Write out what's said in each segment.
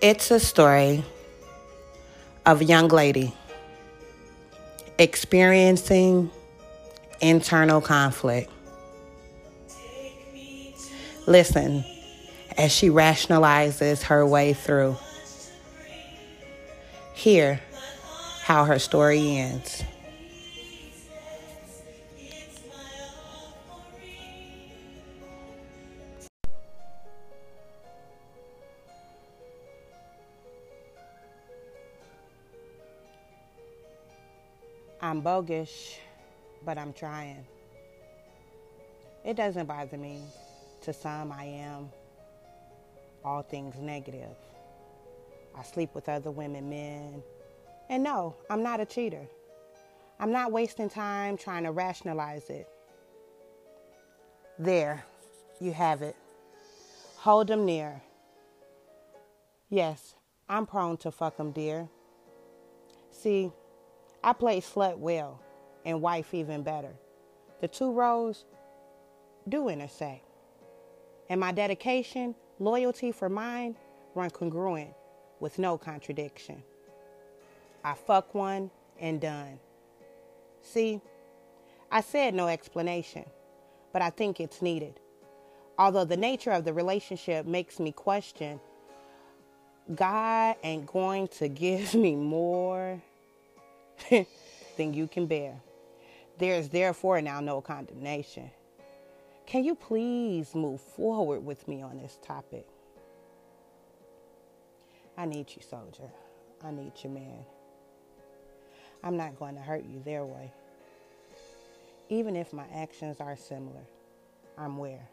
It's a story of a young lady experiencing internal conflict. Listen as she rationalizes her way through. Hear how her story ends. I'm bogus, but I'm trying. It doesn't bother me. To some, I am all things negative. I sleep with other women, men. And no, I'm not a cheater. I'm not wasting time trying to rationalize it. There, you have it. Hold them near. Yes, I'm prone to fuck them, dear. See, I play slut well and wife even better. The two roles do intersect. And my dedication, loyalty for mine run congruent with no contradiction. I fuck one and done. See, I said no explanation, but I think it's needed. Although the nature of the relationship makes me question, God ain't going to give me more than you can bear. There is therefore now no condemnation. Can you please move forward with me on this topic? I need you, soldier. I need you, man. I'm not going to hurt you their way. Even if my actions are similar, I'm where?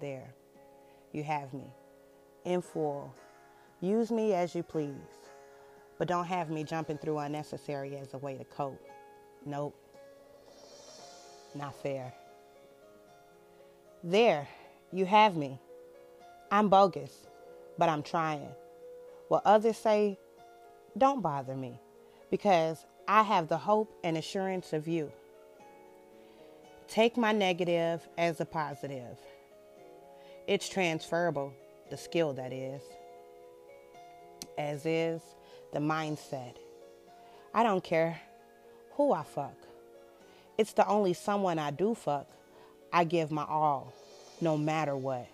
There. You have me. In full. Use me as you please. But don't have me jumping through unnecessary as a way to cope. Nope. Not fair. There, you have me. I'm bogus, but I'm trying. What others say, don't bother me because I have the hope and assurance of you. Take my negative as a positive. It's transferable, the skill that is. As is the mindset. I don't care who I fuck. It's the only someone I do fuck. I give my all, no matter what.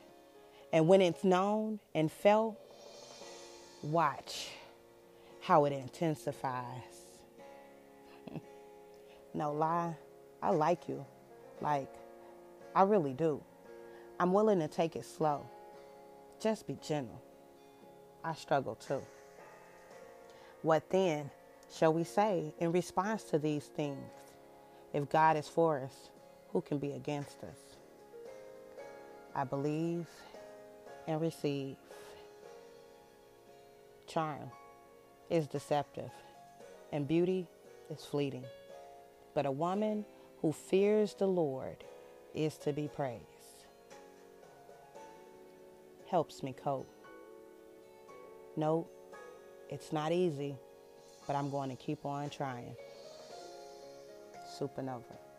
And when it's known and felt, watch how it intensifies. no lie, I like you. Like, I really do. I'm willing to take it slow. Just be gentle. I struggle too. What then shall we say in response to these things? If God is for us, who can be against us? I believe and receive. Charm is deceptive, and beauty is fleeting. But a woman who fears the Lord is to be praised. Helps me cope. No, it's not easy, but I'm going to keep on trying. Supernova.